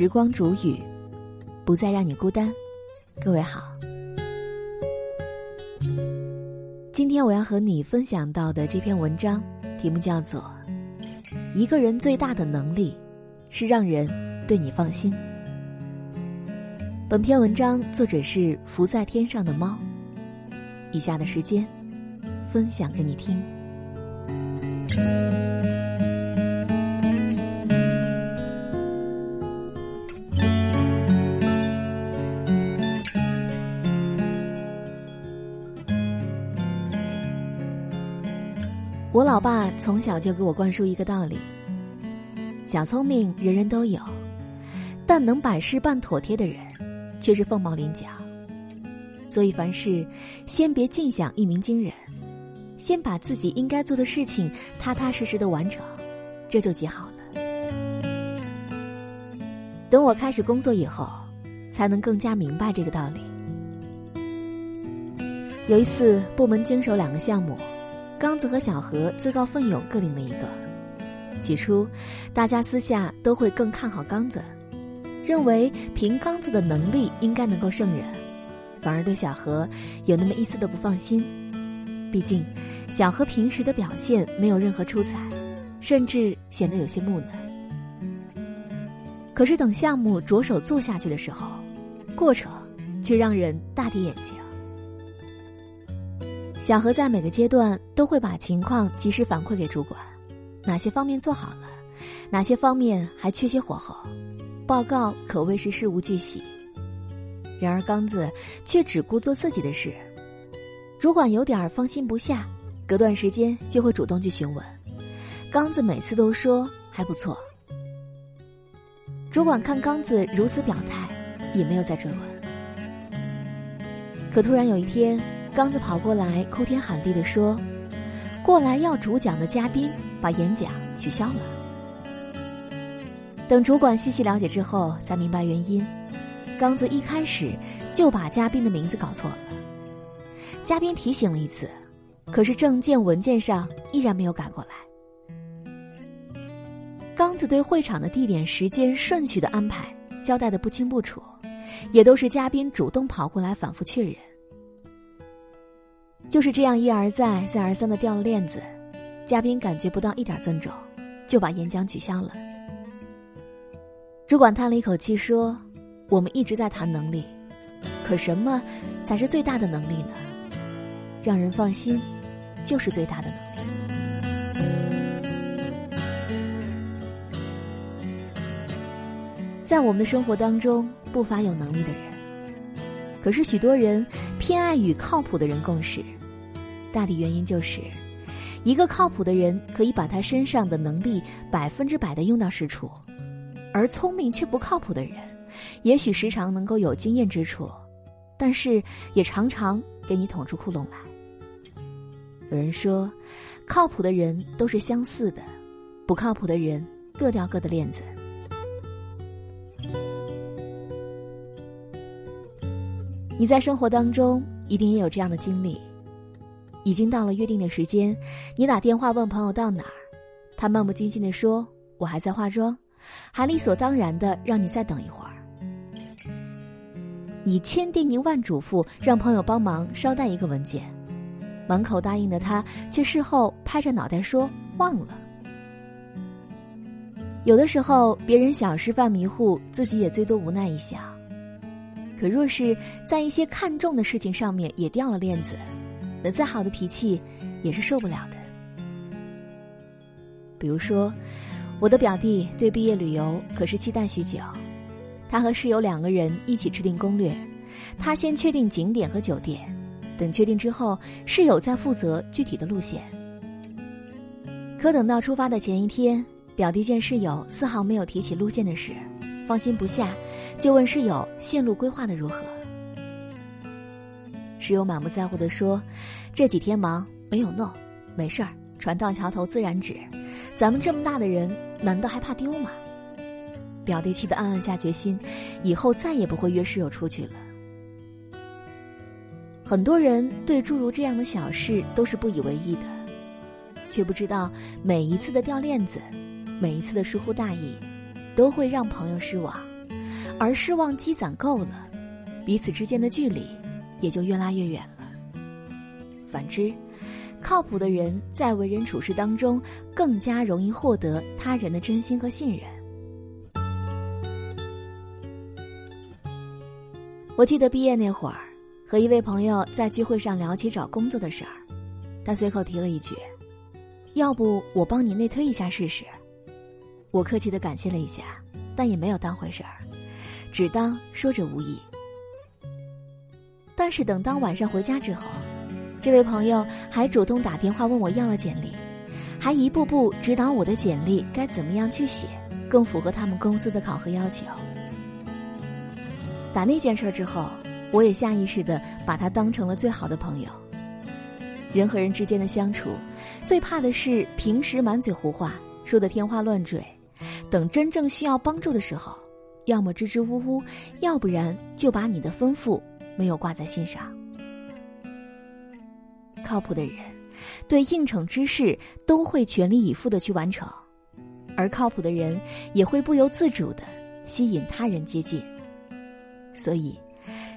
时光煮雨，不再让你孤单。各位好，今天我要和你分享到的这篇文章，题目叫做《一个人最大的能力是让人对你放心》。本篇文章作者是浮在天上的猫。以下的时间，分享给你听。我老爸从小就给我灌输一个道理：小聪明人人都有，但能百事办妥帖的人，却是凤毛麟角。所以凡事，先别尽想一鸣惊人，先把自己应该做的事情踏踏实实的完成，这就极好了。等我开始工作以后，才能更加明白这个道理。有一次，部门经手两个项目。刚子和小何自告奋勇各领了一个。起初，大家私下都会更看好刚子，认为凭刚子的能力应该能够胜任，反而对小何有那么一丝的不放心。毕竟，小何平时的表现没有任何出彩，甚至显得有些木讷。可是等项目着手做下去的时候，过程却让人大跌眼镜。小何在每个阶段都会把情况及时反馈给主管，哪些方面做好了，哪些方面还缺些火候，报告可谓是事无巨细。然而刚子却只顾做自己的事，主管有点放心不下，隔段时间就会主动去询问。刚子每次都说还不错。主管看刚子如此表态，也没有再追问。可突然有一天。刚子跑过来，哭天喊地的说：“过来要主讲的嘉宾把演讲取消了。”等主管细细了解之后，才明白原因。刚子一开始就把嘉宾的名字搞错了。嘉宾提醒了一次，可是证件文件上依然没有改过来。刚子对会场的地点、时间、顺序的安排交代的不清不楚，也都是嘉宾主动跑过来反复确认。就是这样一而再、再而三的掉了链子，嘉宾感觉不到一点尊重，就把演讲取消了。主管叹了一口气说：“我们一直在谈能力，可什么才是最大的能力呢？让人放心，就是最大的能力。”在我们的生活当中，不乏有能力的人，可是许多人偏爱与靠谱的人共事。大体原因就是，一个靠谱的人可以把他身上的能力百分之百的用到实处，而聪明却不靠谱的人，也许时常能够有经验之处，但是也常常给你捅出窟窿来。有人说，靠谱的人都是相似的，不靠谱的人各掉各的链子。你在生活当中一定也有这样的经历。已经到了约定的时间，你打电话问朋友到哪儿，他漫不经心的说我还在化妆，还理所当然的让你再等一会儿。你千叮咛万嘱咐让朋友帮忙捎带一个文件，满口答应的他却事后拍着脑袋说忘了。有的时候别人小事犯迷糊，自己也最多无奈一笑。可若是在一些看重的事情上面也掉了链子。那再好的脾气，也是受不了的。比如说，我的表弟对毕业旅游可是期待许久，他和室友两个人一起制定攻略，他先确定景点和酒店，等确定之后，室友再负责具体的路线。可等到出发的前一天，表弟见室友丝毫没有提起路线的事，放心不下，就问室友线路规划的如何。只有满不在乎的说：“这几天忙，没有弄，没事儿，船到桥头自然直。咱们这么大的人，难道还怕丢吗？”表弟气得暗暗下决心，以后再也不会约室友出去了。很多人对诸如这样的小事都是不以为意的，却不知道每一次的掉链子，每一次的疏忽大意，都会让朋友失望，而失望积攒够了，彼此之间的距离也就越拉越远了。反之，靠谱的人在为人处事当中更加容易获得他人的真心和信任。我记得毕业那会儿，和一位朋友在聚会上聊起找工作的事儿，他随口提了一句：“要不我帮你内推一下试试。”我客气的感谢了一下，但也没有当回事儿，只当说者无意。但是等到晚上回家之后，这位朋友还主动打电话问我要了简历，还一步步指导我的简历该怎么样去写，更符合他们公司的考核要求。打那件事之后，我也下意识的把他当成了最好的朋友。人和人之间的相处，最怕的是平时满嘴胡话，说的天花乱坠。等真正需要帮助的时候，要么支支吾吾，要不然就把你的吩咐没有挂在心上。靠谱的人，对应承之事都会全力以赴的去完成，而靠谱的人也会不由自主的吸引他人接近。所以，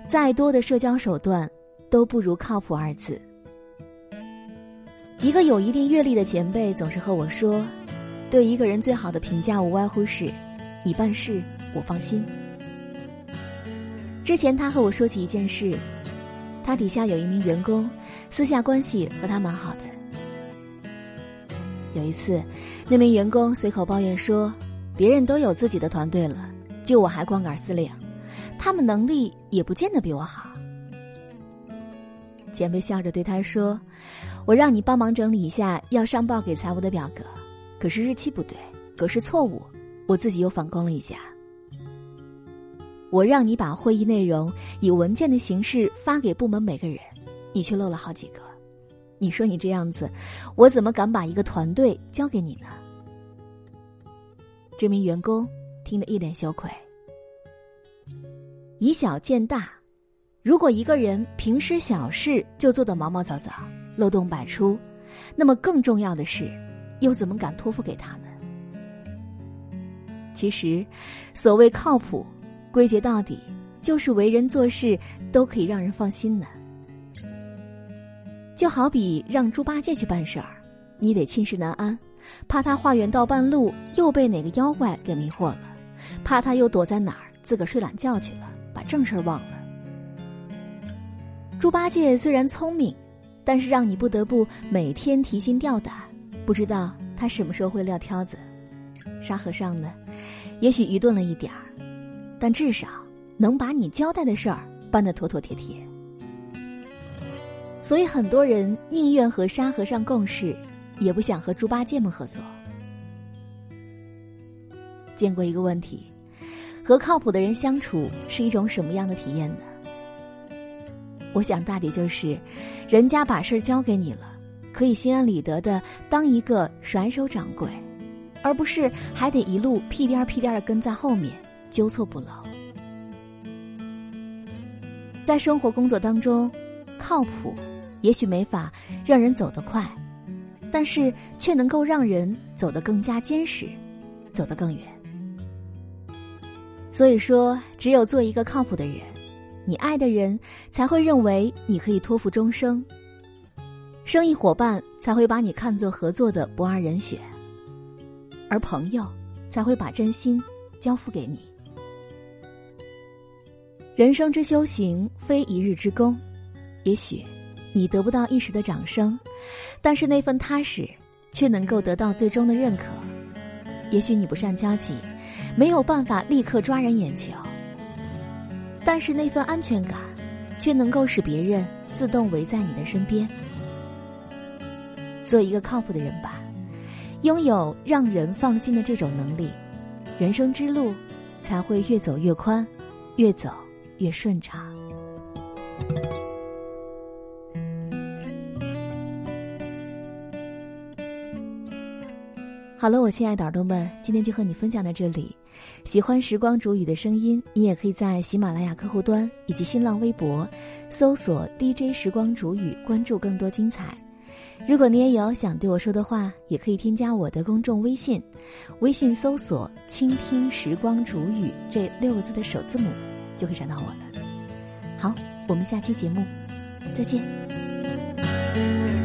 再多的社交手段，都不如靠谱二字。一个有一定阅历的前辈总是和我说。对一个人最好的评价，无外乎是：你办事我放心。之前他和我说起一件事，他底下有一名员工，私下关系和他蛮好的。有一次，那名员工随口抱怨说：“别人都有自己的团队了，就我还光杆司令，他们能力也不见得比我好。”前辈笑着对他说：“我让你帮忙整理一下要上报给财务的表格。”可是日期不对，格式错误，我自己又返工了一下。我让你把会议内容以文件的形式发给部门每个人，你却漏了好几个。你说你这样子，我怎么敢把一个团队交给你呢？这名员工听得一脸羞愧。以小见大，如果一个人平时小事就做得毛毛躁躁、漏洞百出，那么更重要的是。又怎么敢托付给他呢？其实，所谓靠谱，归结到底就是为人做事都可以让人放心呢。就好比让猪八戒去办事儿，你得寝食难安，怕他化缘到半路又被哪个妖怪给迷惑了，怕他又躲在哪儿自个睡懒觉去了，把正事儿忘了。猪八戒虽然聪明，但是让你不得不每天提心吊胆。不知道他什么时候会撂挑子，沙和尚呢？也许愚钝了一点儿，但至少能把你交代的事儿办得妥妥帖帖。所以很多人宁愿和沙和尚共事，也不想和猪八戒们合作。见过一个问题：和靠谱的人相处是一种什么样的体验呢？我想大抵就是，人家把事儿交给你了。可以心安理得的当一个甩手掌柜，而不是还得一路屁颠儿屁颠儿的跟在后面纠错不牢。在生活工作当中，靠谱也许没法让人走得快，但是却能够让人走得更加坚实，走得更远。所以说，只有做一个靠谱的人，你爱的人才会认为你可以托付终生。生意伙伴才会把你看作合作的不二人选，而朋友才会把真心交付给你。人生之修行非一日之功，也许你得不到一时的掌声，但是那份踏实却能够得到最终的认可。也许你不善交际，没有办法立刻抓人眼球，但是那份安全感却能够使别人自动围在你的身边。做一个靠谱的人吧，拥有让人放心的这种能力，人生之路才会越走越宽，越走越顺畅。好了我亲爱的耳朵们今天就和你分享到这里。喜欢时光煮雨的声音你也可以在喜马拉雅客户端以及新浪微博搜索 dj 时光煮雨关注更多精彩。如果你也有想对我说的话也可以添加我的公众微信微信搜索倾听时光煮雨这六个字的首字母。就会找到我了。好我们下期节目再见。